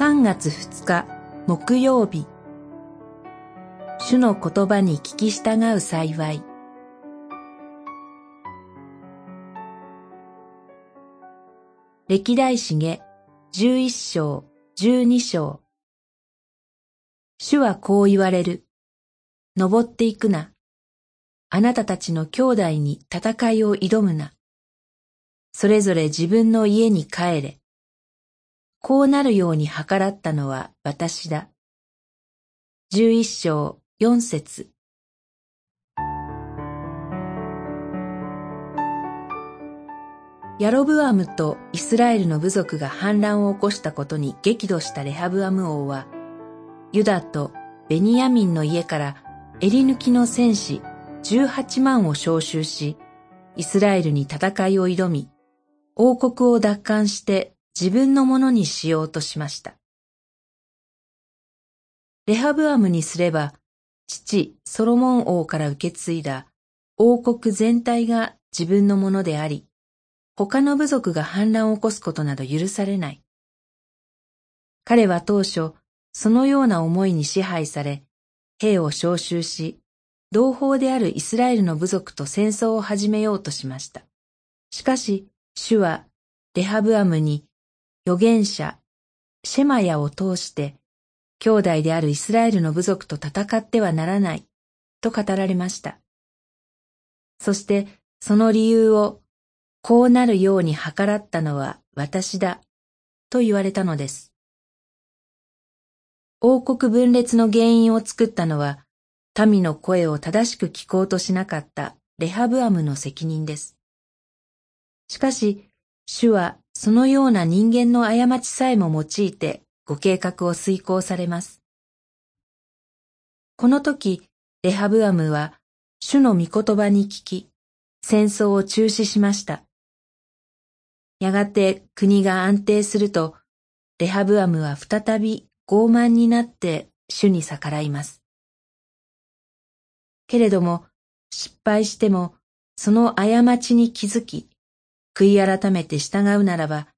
3月2日木曜日主の言葉に聞き従う幸い歴代史下11章12章主はこう言われる。登っていくな。あなたたちの兄弟に戦いを挑むな。それぞれ自分の家に帰れ。こうなるように計らったのは私だ。十一章四節ヤロブアムとイスラエルの部族が反乱を起こしたことに激怒したレハブアム王は、ユダとベニヤミンの家から襟抜きの戦士18万を召集し、イスラエルに戦いを挑み、王国を奪還して自分のものにしようとしました。レハブアムにすれば、父ソロモン王から受け継いだ王国全体が自分のものであり、他の部族が反乱を起こすことなど許されない。彼は当初、そのような思いに支配され、兵を召集し、同胞であるイスラエルの部族と戦争を始めようとしました。しかし、主はレハブアムに預言者シェマヤを通して兄弟であるイスラエルの部族と戦ってはならないと語られました。そしてその理由をこうなるように計らったのは私だと言われたのです。王国分裂の原因を作ったのは民の声を正しく聞こうとしなかったレハブアムの責任です。しかし、主はそのような人間の過ちさえも用いてご計画を遂行されます。この時、レハブアムは主の御言葉に聞き、戦争を中止しました。やがて国が安定すると、レハブアムは再び傲慢になって主に逆らいます。けれども、失敗しても、その過ちに気づき、悔い改めて従うならば、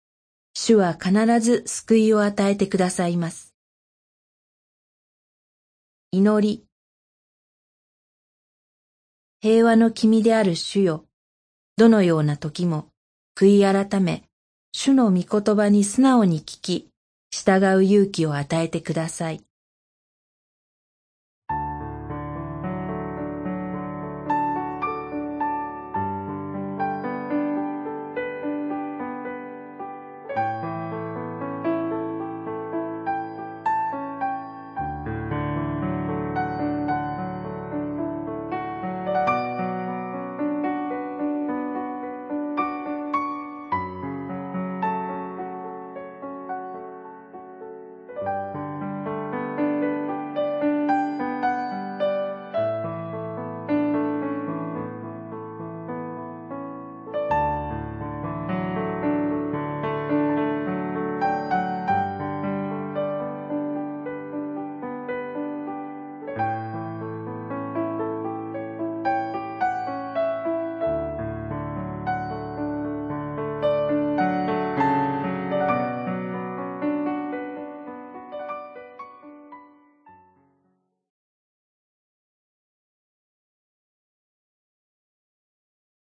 主は必ず救いを与えてくださいます。祈り。平和の君である主よ、どのような時も悔い改め、主の御言葉に素直に聞き、従う勇気を与えてください。